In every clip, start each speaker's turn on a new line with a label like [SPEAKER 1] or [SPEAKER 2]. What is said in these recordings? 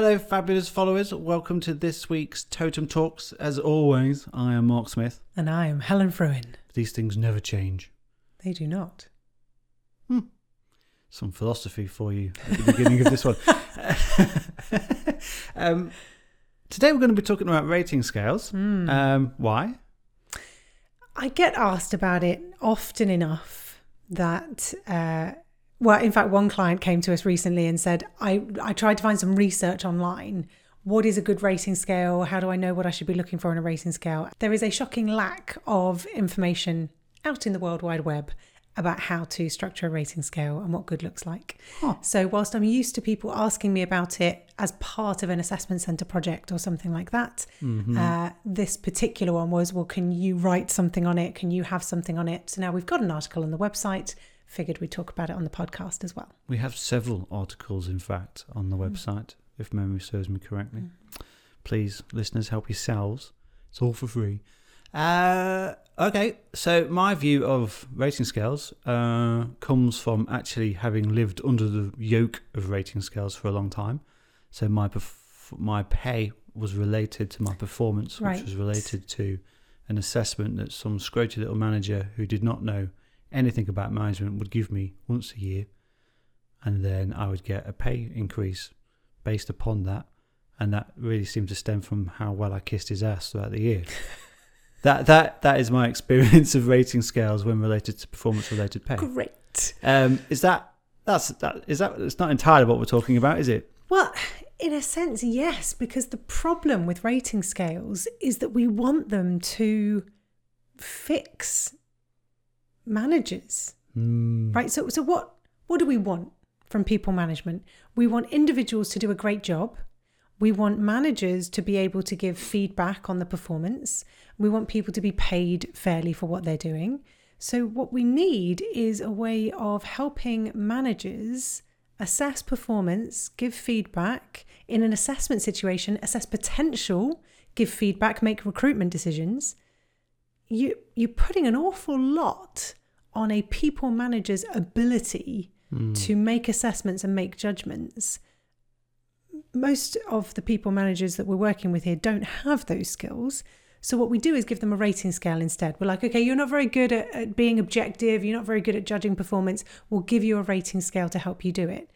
[SPEAKER 1] Hello, fabulous followers. Welcome to this week's Totem Talks. As always, I am Mark Smith.
[SPEAKER 2] And I am Helen Fruin.
[SPEAKER 1] These things never change.
[SPEAKER 2] They do not. Hmm.
[SPEAKER 1] Some philosophy for you at the beginning of this one. um, today, we're going to be talking about rating scales.
[SPEAKER 2] Hmm.
[SPEAKER 1] Um, why?
[SPEAKER 2] I get asked about it often enough that, uh, well, in fact, one client came to us recently and said, I, I tried to find some research online. What is a good rating scale? How do I know what I should be looking for in a rating scale? There is a shocking lack of information out in the World Wide Web about how to structure a rating scale and what good looks like.
[SPEAKER 1] Huh.
[SPEAKER 2] So, whilst I'm used to people asking me about it as part of an assessment centre project or something like that, uh, this particular one was well, can you write something on it? Can you have something on it? So, now we've got an article on the website. Figured we'd talk about it on the podcast as well.
[SPEAKER 1] We have several articles, in fact, on the
[SPEAKER 2] Hmm.
[SPEAKER 1] website, if memory serves me correctly. Please, listeners, help yourselves. It's all for free. Uh, okay, so my view of rating scales uh, comes from actually having lived under the yoke of rating scales for a long time. So my perf- my pay was related to my performance,
[SPEAKER 2] Right.
[SPEAKER 1] which was related to an assessment that some scroty little manager who did not know anything about management would give me once a year, and then I would get a pay increase based upon that, and that really seemed to stem from how well I kissed his ass throughout the year. that that that is my experience of rating scales when related to performance related pay.
[SPEAKER 2] Great.
[SPEAKER 1] Um, is that that's that is that it's not entirely what we're talking about, is it?
[SPEAKER 2] Well, in a sense, yes, because the problem with rating scales is that we want them to fix managers.
[SPEAKER 1] Hmm.
[SPEAKER 2] right so so what what do we want from people management? We want individuals to do a great job. We want managers to be able to give feedback on the performance. We want people to be paid fairly for what they're doing. So what we need is a way of helping managers assess performance give feedback in an assessment situation assess potential give feedback make recruitment decisions. You you're putting an awful lot on a people manager's ability to make assessments and make judgments. Most of the people managers that we're working with here don't have those skills. So, what we do is give them a rating scale instead. We're like, okay, you're not very good at, at being objective, you're not very good at judging performance. We'll give you a rating scale to help you do it.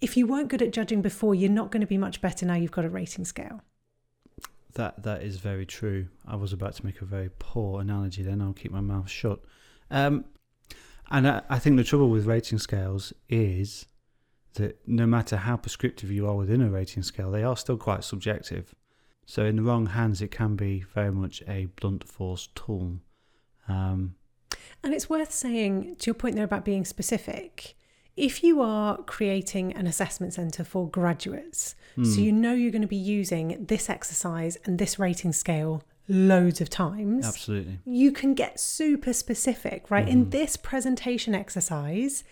[SPEAKER 2] If you weren't good at judging before, you're not going to be much better now you've got a rating scale.
[SPEAKER 1] That that is very true. I was about to make a very poor analogy. Then I'll keep my mouth shut. Um, and I, I think the trouble with rating scales is that no matter how prescriptive you are within a rating scale, they are still quite subjective. So in the wrong hands, it can be very much a blunt force tool. Um,
[SPEAKER 2] And it's worth saying, to your point there about being specific, if you are creating an assessment centre for graduates, so you know you're going to be using this exercise and this rating scale loads of times,
[SPEAKER 1] absolutely.
[SPEAKER 2] you can get super specific, right? In this presentation exercise,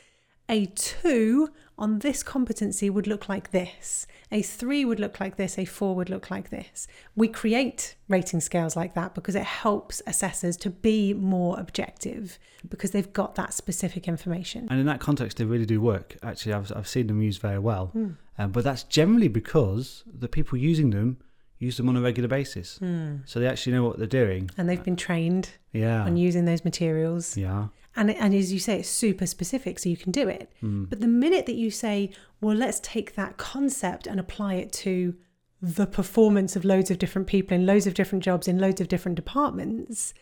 [SPEAKER 2] a two on this competency would look like this. A three would look like this. A four would look like this. We create rating scales like that because it helps assessors to be more objective because they've got that specific information.
[SPEAKER 1] And in that context, they really do work. Actually, I've, I've seen them used very well. Um, but that's generally because the people using them use them on a regular basis. Hmm. So they actually know what they're doing.
[SPEAKER 2] And they've been trained
[SPEAKER 1] Yeah.
[SPEAKER 2] on using those materials.
[SPEAKER 1] Yeah.
[SPEAKER 2] And, and as you say, it's super specific, so you can do it. Hmm. But the minute that you say, well, let's take that concept and apply it to the performance of loads of different people in loads of different jobs in loads of different departments,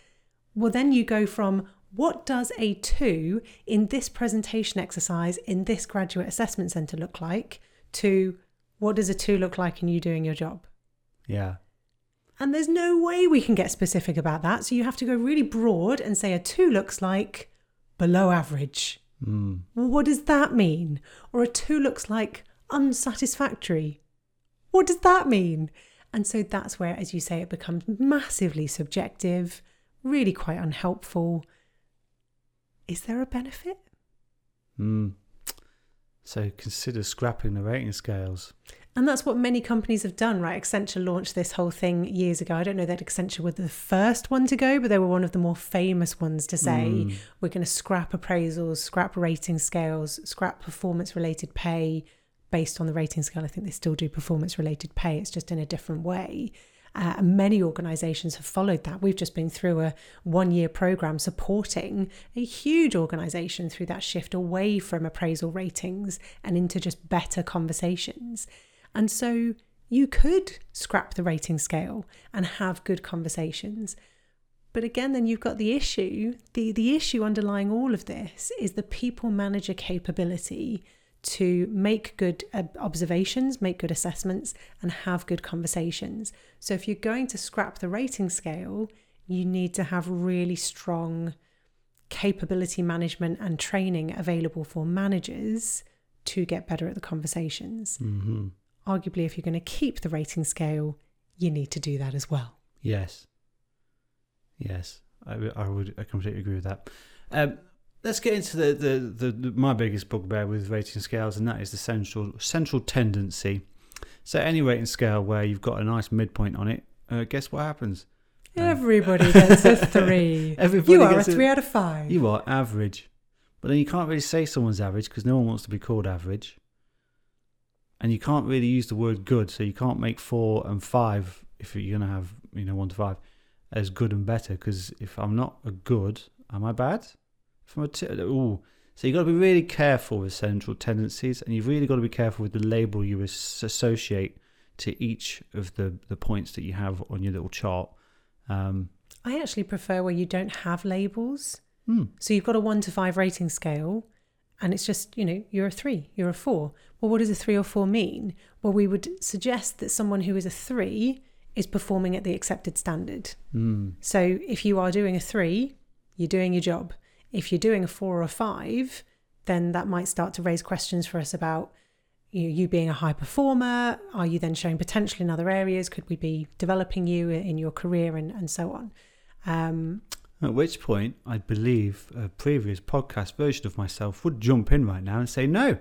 [SPEAKER 2] well, then you go from what does a two in this presentation exercise in this graduate assessment centre look like to what does a two look like in you doing your job?
[SPEAKER 1] Yeah.
[SPEAKER 2] And there's no way we can get specific about that. So you have to go really broad and say a two looks like below average.
[SPEAKER 1] Mm.
[SPEAKER 2] Well, what does that mean? Or a two looks like unsatisfactory. What does that mean? And so that's where, as you say, it becomes massively subjective, really quite unhelpful. Is there a benefit?
[SPEAKER 1] Mm. So consider scrapping the rating scales.
[SPEAKER 2] And that's what many companies have done, right? Accenture launched this whole thing years ago. I don't know that Accenture were the first one to go, but they were one of the more famous ones to say,
[SPEAKER 1] Mm.
[SPEAKER 2] we're going to scrap appraisals, scrap rating scales, scrap performance related pay, based on the rating scale. I think they still do performance related pay, it's just in a different way. Uh, and many organizations have followed that. We've just been through a one year program supporting a huge organization through that shift away from appraisal ratings and into just better conversations. And so you could scrap the rating scale and have good conversations. But again, then you've got the issue. The, the issue underlying all of this is the people manager capability to make good uh, observations, make good assessments, and have good conversations. So, if you're going to scrap the rating scale, you need to have really strong capability management and training available for managers to get better at the conversations.
[SPEAKER 1] Mm-hmm.
[SPEAKER 2] Arguably, if you're going to keep the rating scale, you need to do that as well.
[SPEAKER 1] Yes. Yes, I would. I completely agree with that. Um, let's get into the, the, the, the my biggest bugbear with rating scales, and that is the central central tendency. So any rating scale where you've got a nice midpoint on it, uh, guess what happens? Um,
[SPEAKER 2] Everybody gets a three.
[SPEAKER 1] Everybody
[SPEAKER 2] you are a three out of five.
[SPEAKER 1] You are average, but then you can't really say someone's average because no one wants to be called average. And you can't really use the word good, so you can't make four and five if you're gonna have you know one to five as good and better. Because if I'm not a good, am I bad? If I'm a t- ooh, so you've got to be really careful with central tendencies, and you've really got to be careful with the label you associate to each of the the points that you have on your little chart. Um,
[SPEAKER 2] I actually prefer where you don't have labels.
[SPEAKER 1] hmm,
[SPEAKER 2] So you've got a one to five rating scale, and it's just, you know, you're a three, you're a four. Well, what does a three or four mean? Well, we would suggest that someone who is a three is performing at the accepted standard.
[SPEAKER 1] hmm,
[SPEAKER 2] So if you are doing a three, you're doing your job. If you're doing a four or a five, then that might start to raise questions for us about you, know, you being a high performer. Are you then showing potential in other areas? Could we be developing you in your career and, and so on? Um,
[SPEAKER 1] At which point, I believe a previous podcast version of myself would jump in right now and say, no,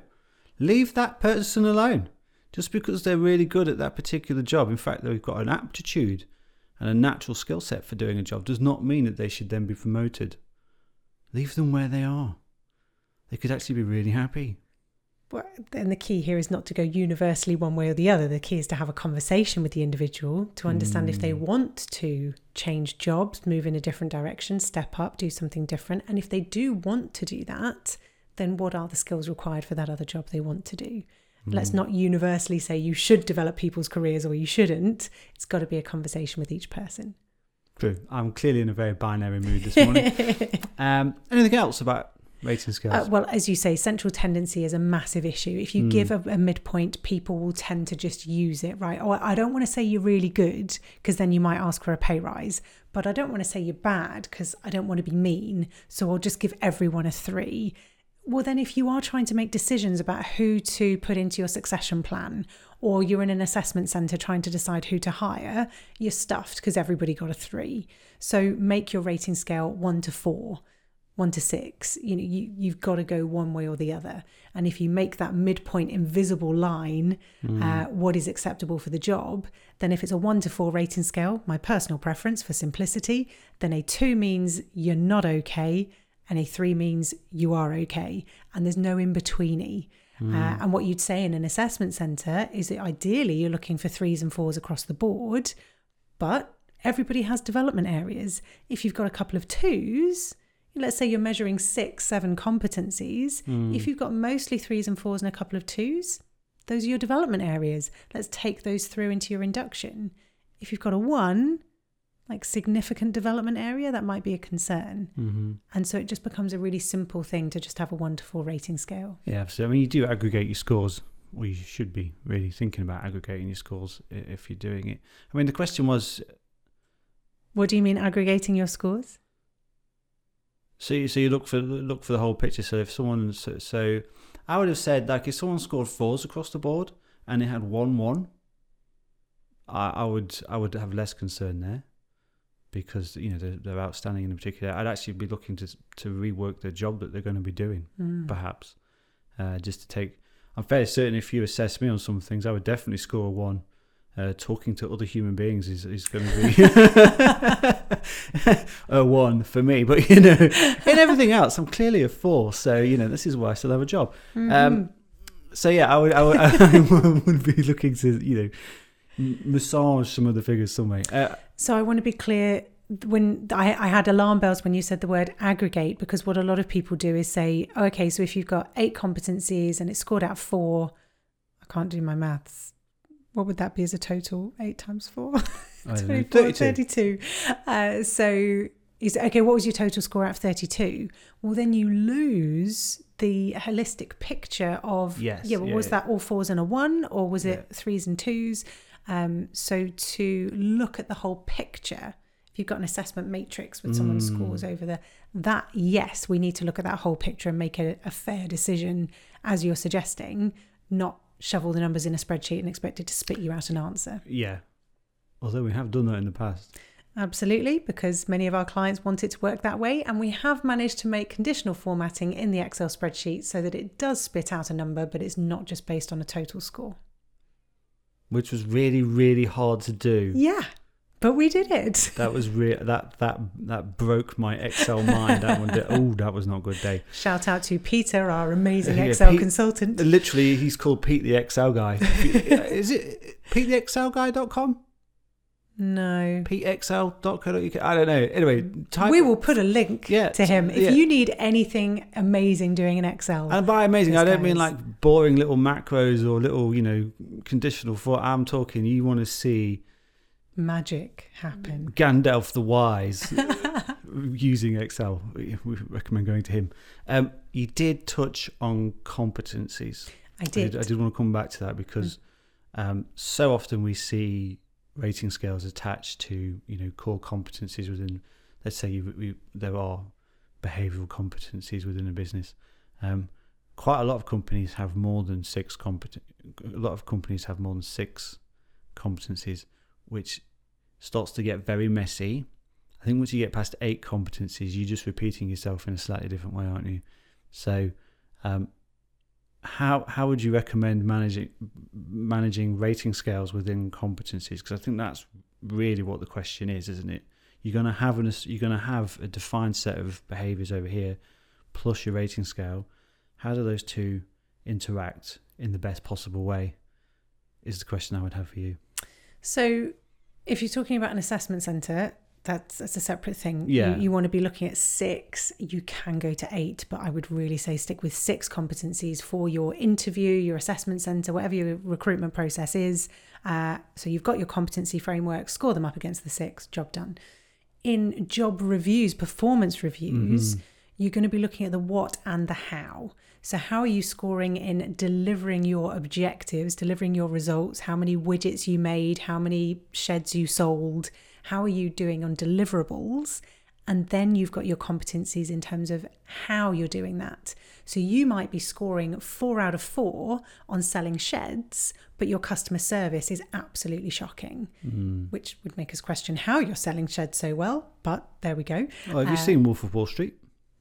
[SPEAKER 1] leave that person alone. Just because they're really good at that particular job, in fact, they've got an aptitude and a natural skill set for doing a job, does not mean that they should then be promoted. Leave them where they are. They could actually be really happy.
[SPEAKER 2] And the key here is not to go universally one way or the other. The key is to have a conversation with the individual to understand if they
[SPEAKER 1] Mm.
[SPEAKER 2] want to change jobs, move in a different direction, step up, do something different. And if they do want to do that, then what are the skills required for that other job they want to do? Let's
[SPEAKER 1] Mm.
[SPEAKER 2] not universally say you should develop people's careers or you shouldn't. It's got to be a conversation with each person.
[SPEAKER 1] True. I'm clearly in a very binary mood this morning. um, anything else about rating scales?
[SPEAKER 2] Uh, well, as you say, central tendency is a massive issue. If you
[SPEAKER 1] Mm.
[SPEAKER 2] give a, a midpoint, people will tend to just use it, right? Or I don't want to say you're really good because then you might ask for a pay rise, but I don't want to say you're bad because I don't want to be mean. So I'll just give everyone a three. Well, then, if you are trying to make decisions about who to put into your succession plan, or you're in an assessment centre trying to decide who to hire, you're stuffed because everybody got a three. So make your rating scale one to four one to six you know you, you've got to go one way or the other. And if you make that midpoint invisible line uh, what is acceptable for the job then if it's a one to four rating scale my personal preference for simplicity then a two means you're not okay and a three means you are okay. And there's no in betweeny uh, and what you'd say in an assessment centre is that ideally you're looking for threes and fours across the board but everybody has development areas. If you've got a couple of twos let's say you're measuring six, seven competencies, if you've got mostly threes and fours and a couple of twos, those are your development areas. Let's take those through into your induction. If you've got a one, like significant development area, that might be a concern.
[SPEAKER 1] hmm
[SPEAKER 2] And so it just becomes a really simple thing to just have a one to four rating scale.
[SPEAKER 1] Yeah, so I mean, you do aggregate your scores, or you should be really thinking about aggregating your scores if you're doing it. I mean, the question was,
[SPEAKER 2] What do you mean aggregating your scores?
[SPEAKER 1] So you, so you look for look for the whole picture. So if someone, so, so I would have said like if someone scored fours across the board and it had one one, I, I would I would have less concern there because you know they're, they're outstanding in particular. I'd actually be looking to to rework the job that they're going to be doing.
[SPEAKER 2] Mm.
[SPEAKER 1] perhaps, uh, just to take. I'm fairly certain if you assess me on some things, I would definitely score one. Uh, talking to other human beings is, is going to be a one for me, but you know, in everything else, I'm clearly a four. So you know, this is why I still have a job.
[SPEAKER 2] Mhm.
[SPEAKER 1] Um, so yeah, I would, I would, I would be looking to you know massage some of the figures some way. Uh,
[SPEAKER 2] So I want to be clear when I, I had alarm bells when you said the word aggregate because what a lot of people do is say, oh, okay, so if you've got eight competencies and it's scored out four, I can't do my maths. What would that be as a total? Eight times four?
[SPEAKER 1] I don't know,
[SPEAKER 2] 24,
[SPEAKER 1] 32.
[SPEAKER 2] 32. Uh, so is okay, what was your total score out of 32? Well, then you lose the holistic picture of,
[SPEAKER 1] Yes,
[SPEAKER 2] yeah, well,
[SPEAKER 1] yeah,
[SPEAKER 2] was
[SPEAKER 1] yeah.
[SPEAKER 2] that all fours and a one or was it
[SPEAKER 1] Yeah.
[SPEAKER 2] threes and twos? Um, so to look at the whole picture, if you've got an assessment matrix with someone's
[SPEAKER 1] Mm.
[SPEAKER 2] scores over there, that, yes, we need to look at that whole picture and make a, a fair decision as you're suggesting, not shovel the numbers in a spreadsheet and expect it to spit you out an answer.
[SPEAKER 1] yeah. Although we have done that in the past.
[SPEAKER 2] Absolutely, because many of our clients want it to work that way. And we have managed to make conditional formatting in the Excel spreadsheet so that it does spit out a number, but it's not just based on a total score.
[SPEAKER 1] which was really really hard to do.
[SPEAKER 2] Yeah, but we did it.
[SPEAKER 1] That was real. That that that broke my Excel mind. That one. Did, oh, that was not a good day.
[SPEAKER 2] Shout out to Peter, our amazing
[SPEAKER 1] Yeah,
[SPEAKER 2] Excel
[SPEAKER 1] Pete-
[SPEAKER 2] consultant.
[SPEAKER 1] Literally, he's called Pete the Excel guy. Is it PeteTheExcelGuy.com?
[SPEAKER 2] No.
[SPEAKER 1] PeteXL.co.uk? I don't know. Anyway, type.
[SPEAKER 2] We will put a link
[SPEAKER 1] Yeah,
[SPEAKER 2] to him. If
[SPEAKER 1] yeah.
[SPEAKER 2] you need anything amazing doing in Excel,
[SPEAKER 1] And by amazing, I don't mean like boring little macros or little, you know, conditional for. I'm talking. You want to see
[SPEAKER 2] magic happen.
[SPEAKER 1] Gandalf the Wise using Excel. We we recommend going to him. Um, you did touch on competencies.
[SPEAKER 2] I did.
[SPEAKER 1] I did want to come back to that because um, so often we see rating scales attached to you know core competencies within. Let's say you, we, there are behavioural competencies within a business. Um, quite a lot of companies have more than six competen A lot of companies have more than six competencies, which starts to get very messy. I think once you get past eight competencies, you're just repeating yourself in a slightly different way, aren't you? So, um, how how would you recommend managing managing rating scales within competencies? Because I think that's really what the question is, isn't it? You're gonna have an you're gonna have a defined set of behaviours over here, plus your rating scale. How do those two interact in the best possible way? Is the question I would have for you.
[SPEAKER 2] So, if you're talking about an assessment centre, that's that's a separate thing.
[SPEAKER 1] Yeah.
[SPEAKER 2] You, you want to be looking at six. You can go to eight, but I would really say stick with six competencies for your interview, your assessment centre, whatever your recruitment process is. Uh, so you've got your competency framework. Score them up against the six. Job done. In job reviews, performance reviews,
[SPEAKER 1] Mhm.
[SPEAKER 2] you're going to be looking at the what and the how. So, how are you scoring in delivering your objectives, delivering your results? How many widgets you made? How many sheds you sold? How are you doing on deliverables? And then you've got your competencies in terms of how you're doing that. So, you might be scoring four out of four on selling sheds, but your customer service is absolutely shocking,
[SPEAKER 1] Mm.
[SPEAKER 2] which would make us question how you're selling sheds so well. But there we go.
[SPEAKER 1] Oh, have you
[SPEAKER 2] Uh,
[SPEAKER 1] seen Wolf of Wall Street?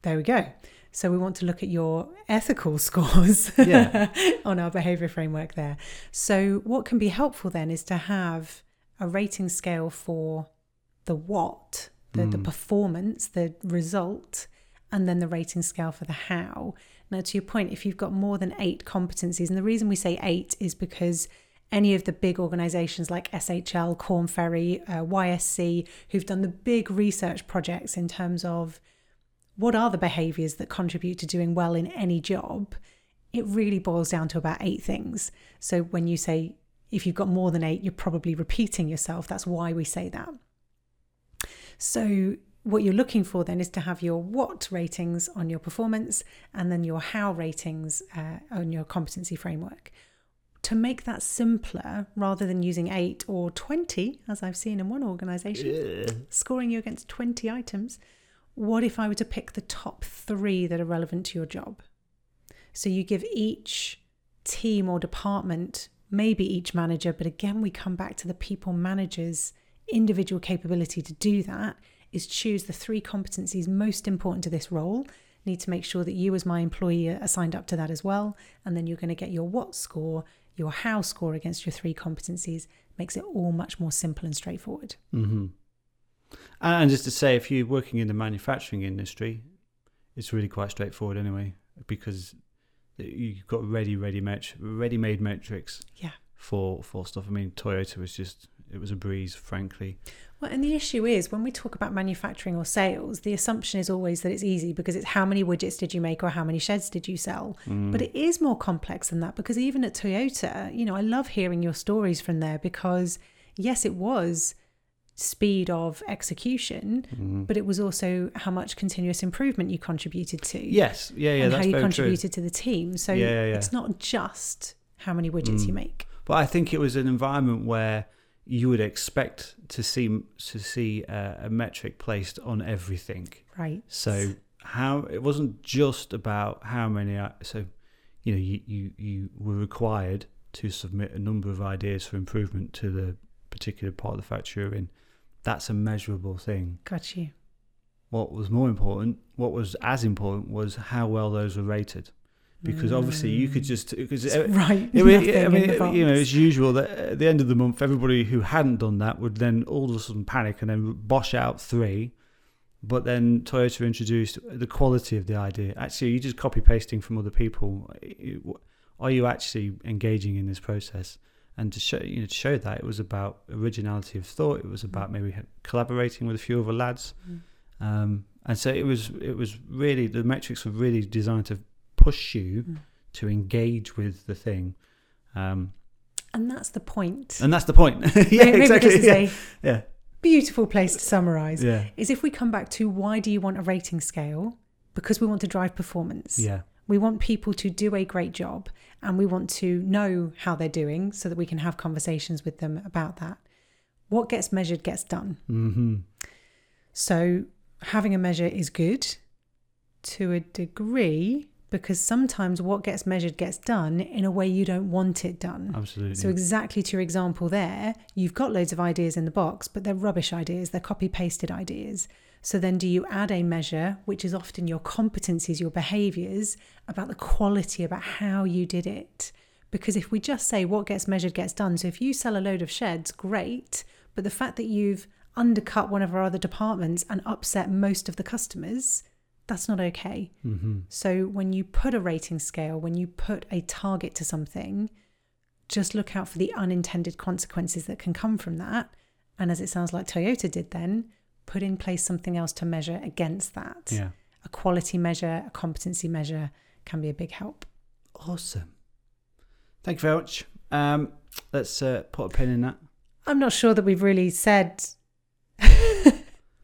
[SPEAKER 2] There we go. So we want to look at your ethical scores
[SPEAKER 1] Yeah.
[SPEAKER 2] on our behavior framework there. So what can be helpful then is to have a rating scale for the what, the, the
[SPEAKER 1] Mm.
[SPEAKER 2] performance, the result, and then the rating scale for the how. Now, to your point, if you've got more than eight competencies, and the reason we say eight is because any of the big organizations like SHL, Korn Ferry, uh, YSC, who've done the big research projects in terms of what are the behaviors that contribute to doing well in any job, it really boils down to about eight things. So when you say if you've got more than eight, you're probably repeating yourself. That's why we say that. So what you're looking for then is to have your what ratings on your performance and then your how ratings uh, on your competency framework. To make that simpler, rather than using eight or 20, as I've seen in one organization, scoring you against 20 items, what if I were to pick the top three that are relevant to your job? So you give each team or department, maybe each manager, but again, we come back to the people managers' individual capability to do that is choose the three competencies most important to this role. Need to make sure that you, as my employee, are signed up to that as well. And then you're going to get your what score, your how score against your three competencies. Makes it all much more simple and straightforward.
[SPEAKER 1] hmm And just to say, if you're working in the manufacturing industry, it's really quite straightforward anyway, because you've got ready, ready met- ready-made metrics.
[SPEAKER 2] Yeah.
[SPEAKER 1] For for stuff. I mean, Toyota was just it was a breeze, frankly.
[SPEAKER 2] Well, and the issue is when we talk about manufacturing or sales, the assumption is always that it's easy because it's how many widgets did you make or how many sheds did you sell.
[SPEAKER 1] Mm.
[SPEAKER 2] But it is more complex than that because even at Toyota, you know, I love hearing your stories from there because yes, it was speed of execution,
[SPEAKER 1] Mhm.
[SPEAKER 2] but it was also how much continuous improvement you contributed to.
[SPEAKER 1] Yes, yeah, yeah,
[SPEAKER 2] and how you
[SPEAKER 1] very true.
[SPEAKER 2] contributed to the team. So
[SPEAKER 1] Yeah, yeah, yeah.
[SPEAKER 2] it's not just how many widgets you
[SPEAKER 1] Mm.
[SPEAKER 2] make.
[SPEAKER 1] But I think it was an environment where you would expect to see to see a, a metric placed on everything.
[SPEAKER 2] Right.
[SPEAKER 1] So how it wasn't just about how many. Uh, so you know, you you, you were required to submit a number of ideas for improvement to the particular part of the factory you're in. That's a measurable thing.
[SPEAKER 2] got you.
[SPEAKER 1] What was more important, what was as important, was how well those were rated. Because obviously you could
[SPEAKER 2] Mm.
[SPEAKER 1] just because
[SPEAKER 2] right.
[SPEAKER 1] I mean, I mean, you know, it's usual that at the end of the month, everybody who hadn't done that would then all of a sudden panic and then bosh out three. But then Toyota introduced the quality of the idea. Actually, you just copy pasting from other people. Are you actually engaging in this process? And to show you know to show that it was about originality of thought. It was about maybe collaborating with a few other lads.
[SPEAKER 2] Mm.
[SPEAKER 1] Um, and so it was it was really the metrics were really designed to push you
[SPEAKER 2] Mm.
[SPEAKER 1] to engage with the thing. Um,
[SPEAKER 2] And that's the point.
[SPEAKER 1] and that's the point. yeah,
[SPEAKER 2] Maybe
[SPEAKER 1] exactly.
[SPEAKER 2] is
[SPEAKER 1] Yeah.
[SPEAKER 2] a
[SPEAKER 1] yeah.
[SPEAKER 2] beautiful place to summarize.
[SPEAKER 1] Yeah.
[SPEAKER 2] Is if we come back to why do you want a rating scale? Because we want to drive performance.
[SPEAKER 1] Yeah.
[SPEAKER 2] We want people to do a great job and we want to know how they're doing so that we can have conversations with them about that. What gets measured gets done.
[SPEAKER 1] hmm
[SPEAKER 2] So having a measure is good to a degree because sometimes what gets measured gets done in a way you don't want it done.
[SPEAKER 1] Absolutely.
[SPEAKER 2] So, exactly to your example there, you've got loads of ideas in the box, but they're rubbish ideas, they're copy pasted ideas. So, then do you add a measure, which is often your competencies, your behaviors, about the quality, about how you did it? Because if we just say what gets measured gets done, so if you sell a load of sheds, great, but the fact that you've undercut one of our other departments and upset most of the customers, that's not okay.
[SPEAKER 1] hmm
[SPEAKER 2] So when you put a rating scale, when you put a target to something, just look out for the unintended consequences that can come from that. And as it sounds like Toyota did then, put in place something else to measure against that.
[SPEAKER 1] Yeah.
[SPEAKER 2] A quality measure, a competency measure can be a big help.
[SPEAKER 1] Awesome. Thank you very much. Um, let's uh, put a pin in that.
[SPEAKER 2] I'm not sure that we've really said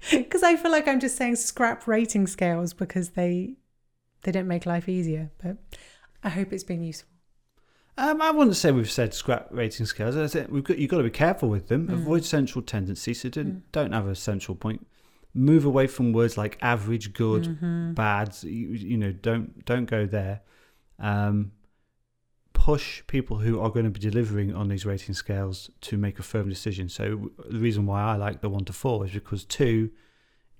[SPEAKER 2] because I feel like I'm just saying scrap rating scales because they they don't make life easier. But I hope it's been useful.
[SPEAKER 1] Um, I wouldn't say we've said scrap rating scales. I think we've got you've got to be careful with them.
[SPEAKER 2] Mm.
[SPEAKER 1] Avoid central tendencies. So don't,
[SPEAKER 2] Mm.
[SPEAKER 1] don't have a central point. Move away from words like average, good,
[SPEAKER 2] Mhm.
[SPEAKER 1] bad. You, you know, don't don't go there. Um, push people who are going to be delivering on these rating scales to make a firm decision. So the reason why I like the one to four is because two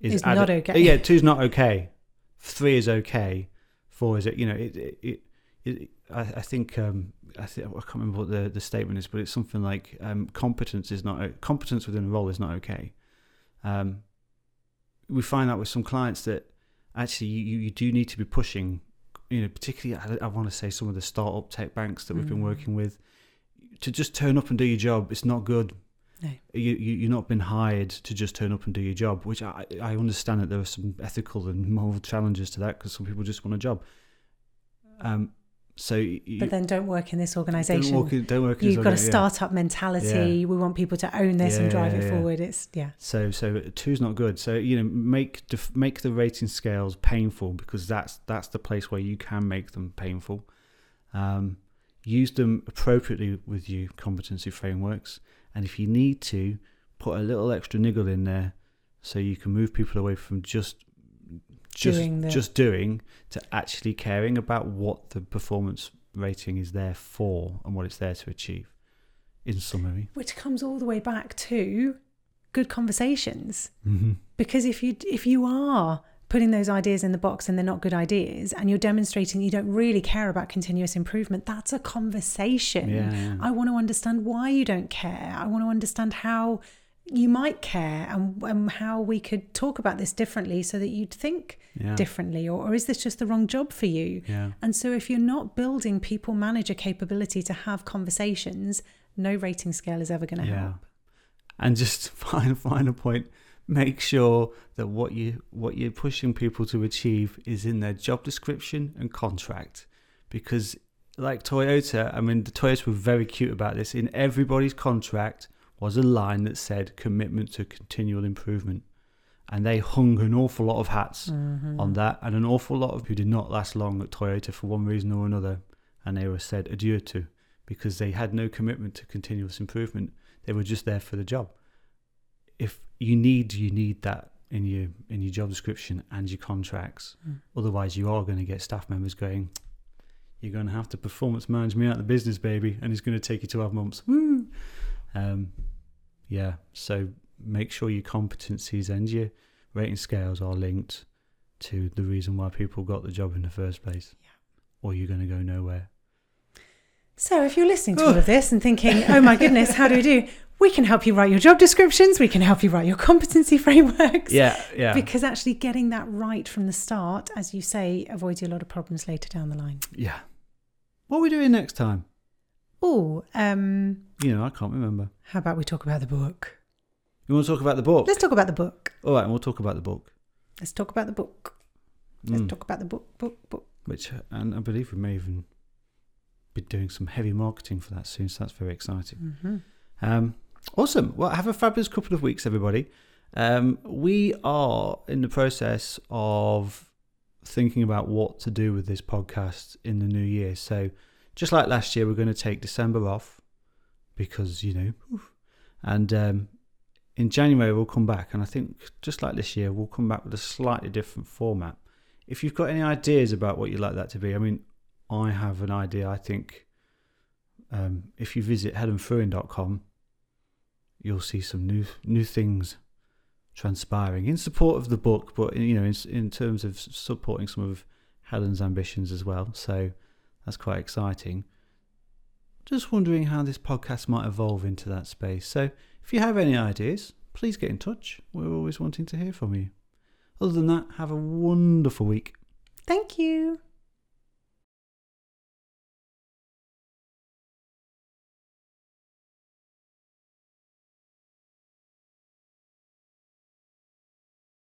[SPEAKER 1] is added-
[SPEAKER 2] not okay.
[SPEAKER 1] Yeah, two is not okay. Three is okay. Four is it? You know, it. it, it, it I, I think um, I think I can't remember what the, the statement is, but it's something like um, competence is not competence within a role is not okay. Um, we find that with some clients that actually you, you do need to be pushing you know, particularly I, I want to say some of the startup tech banks that we've been
[SPEAKER 2] Mm.
[SPEAKER 1] working with, to just turn up and do your job. It's not good.
[SPEAKER 2] No.
[SPEAKER 1] You, you you're not been hired to just turn up and do your job. Which I I understand that there are some ethical and moral challenges to that because some people just want a job. Um, so you,
[SPEAKER 2] But then don't work in this
[SPEAKER 1] organization.
[SPEAKER 2] don't
[SPEAKER 1] work, in- don't work in
[SPEAKER 2] You've got a
[SPEAKER 1] orga- yeah.
[SPEAKER 2] startup mentality. We want people to own this and
[SPEAKER 1] Yeah,
[SPEAKER 2] drive it
[SPEAKER 1] yeah.
[SPEAKER 2] forward. It's yeah.
[SPEAKER 1] So so two's not good. So you know make def- make the rating scales painful because that's that's the place where you can make them painful. Um, use them appropriately with your competency frameworks, and if you need to, put a little extra niggle in there so you can move people away from just just
[SPEAKER 2] Doing the-
[SPEAKER 1] just doing to actually caring about what the performance rating is there for and what it's there to achieve. In summary.
[SPEAKER 2] Which comes all the way back to good conversations.
[SPEAKER 1] Mm-hmm.
[SPEAKER 2] Because if you if you are putting those ideas in the box and they're not good ideas and you're demonstrating you don't really care about continuous improvement, that's a conversation.
[SPEAKER 1] Yeah.
[SPEAKER 2] I want to understand why you don't care. I want to understand how you might care and, and how we could talk about this differently so that you'd think
[SPEAKER 1] Yeah.
[SPEAKER 2] differently or, or is this just the wrong job for you
[SPEAKER 1] Yeah.
[SPEAKER 2] and so if you're not building people manager capability to have conversations no rating scale is ever going to
[SPEAKER 1] Yeah.
[SPEAKER 2] help
[SPEAKER 1] And just final final point, make sure that what you what you're pushing people to achieve is in their job description and contract. Because like Toyota, I mean the Toyotas were very cute about this. In everybody's contract was a line that said commitment to continual improvement. And they hung an awful lot of hats
[SPEAKER 2] Mm-hmm.
[SPEAKER 1] on that and an awful lot of who did not last long at Toyota for one reason or another and they were said adieu to because they had no commitment to continuous improvement they were just there for the job if you need you need that in your in your job description and your contracts
[SPEAKER 2] Mm.
[SPEAKER 1] otherwise you are going to get staff members going you're going to have to performance manage me out of the business baby and it's going to take you 12 months Woo! Um yeah so make sure your competencies and your rating scales are linked to the reason why people got the job in the first place.
[SPEAKER 2] Yeah.
[SPEAKER 1] Or you're going to go nowhere.
[SPEAKER 2] So if you're listening to all of this and thinking, oh my goodness, how do we do? We can help you write your job descriptions. We can help you write your competency frameworks.
[SPEAKER 1] Yeah, yeah.
[SPEAKER 2] Because actually getting that right from the start, as you say, avoids you a lot of problems later down the line.
[SPEAKER 1] yeah. What are we doing next time?
[SPEAKER 2] Oh, um,
[SPEAKER 1] You know, I can't remember.
[SPEAKER 2] how about we talk about the book?
[SPEAKER 1] You want to talk about the book?
[SPEAKER 2] Let's talk about the book.
[SPEAKER 1] All right, and we'll talk about the book.
[SPEAKER 2] Let's talk about the book. Let's
[SPEAKER 1] Mm.
[SPEAKER 2] talk about the book, book, book.
[SPEAKER 1] Which, and I believe we may even be doing some heavy marketing for that soon, so that's very exciting.
[SPEAKER 2] hmm
[SPEAKER 1] Um, awesome. Well, have a fabulous couple of weeks, everybody. Um, we are in the process of thinking about what to do with this podcast in the new year. So, just like last year, we're going to take December off because, you know, and um, in January, we'll come back. And I think, just like this year, we'll come back with a slightly different format. If you've got any ideas about what you'd like that to be, I mean, I have an idea. I think um, if you visit helenfruin.com, you'll see some new new things transpiring in support of the book, but you know, in, in terms of supporting some of Helen's ambitions as well. So that's quite exciting. Just wondering how this podcast might evolve into that space. So if you have any ideas, please get in touch. We're always wanting to hear from you. Other than that, have a wonderful week.
[SPEAKER 2] Thank you.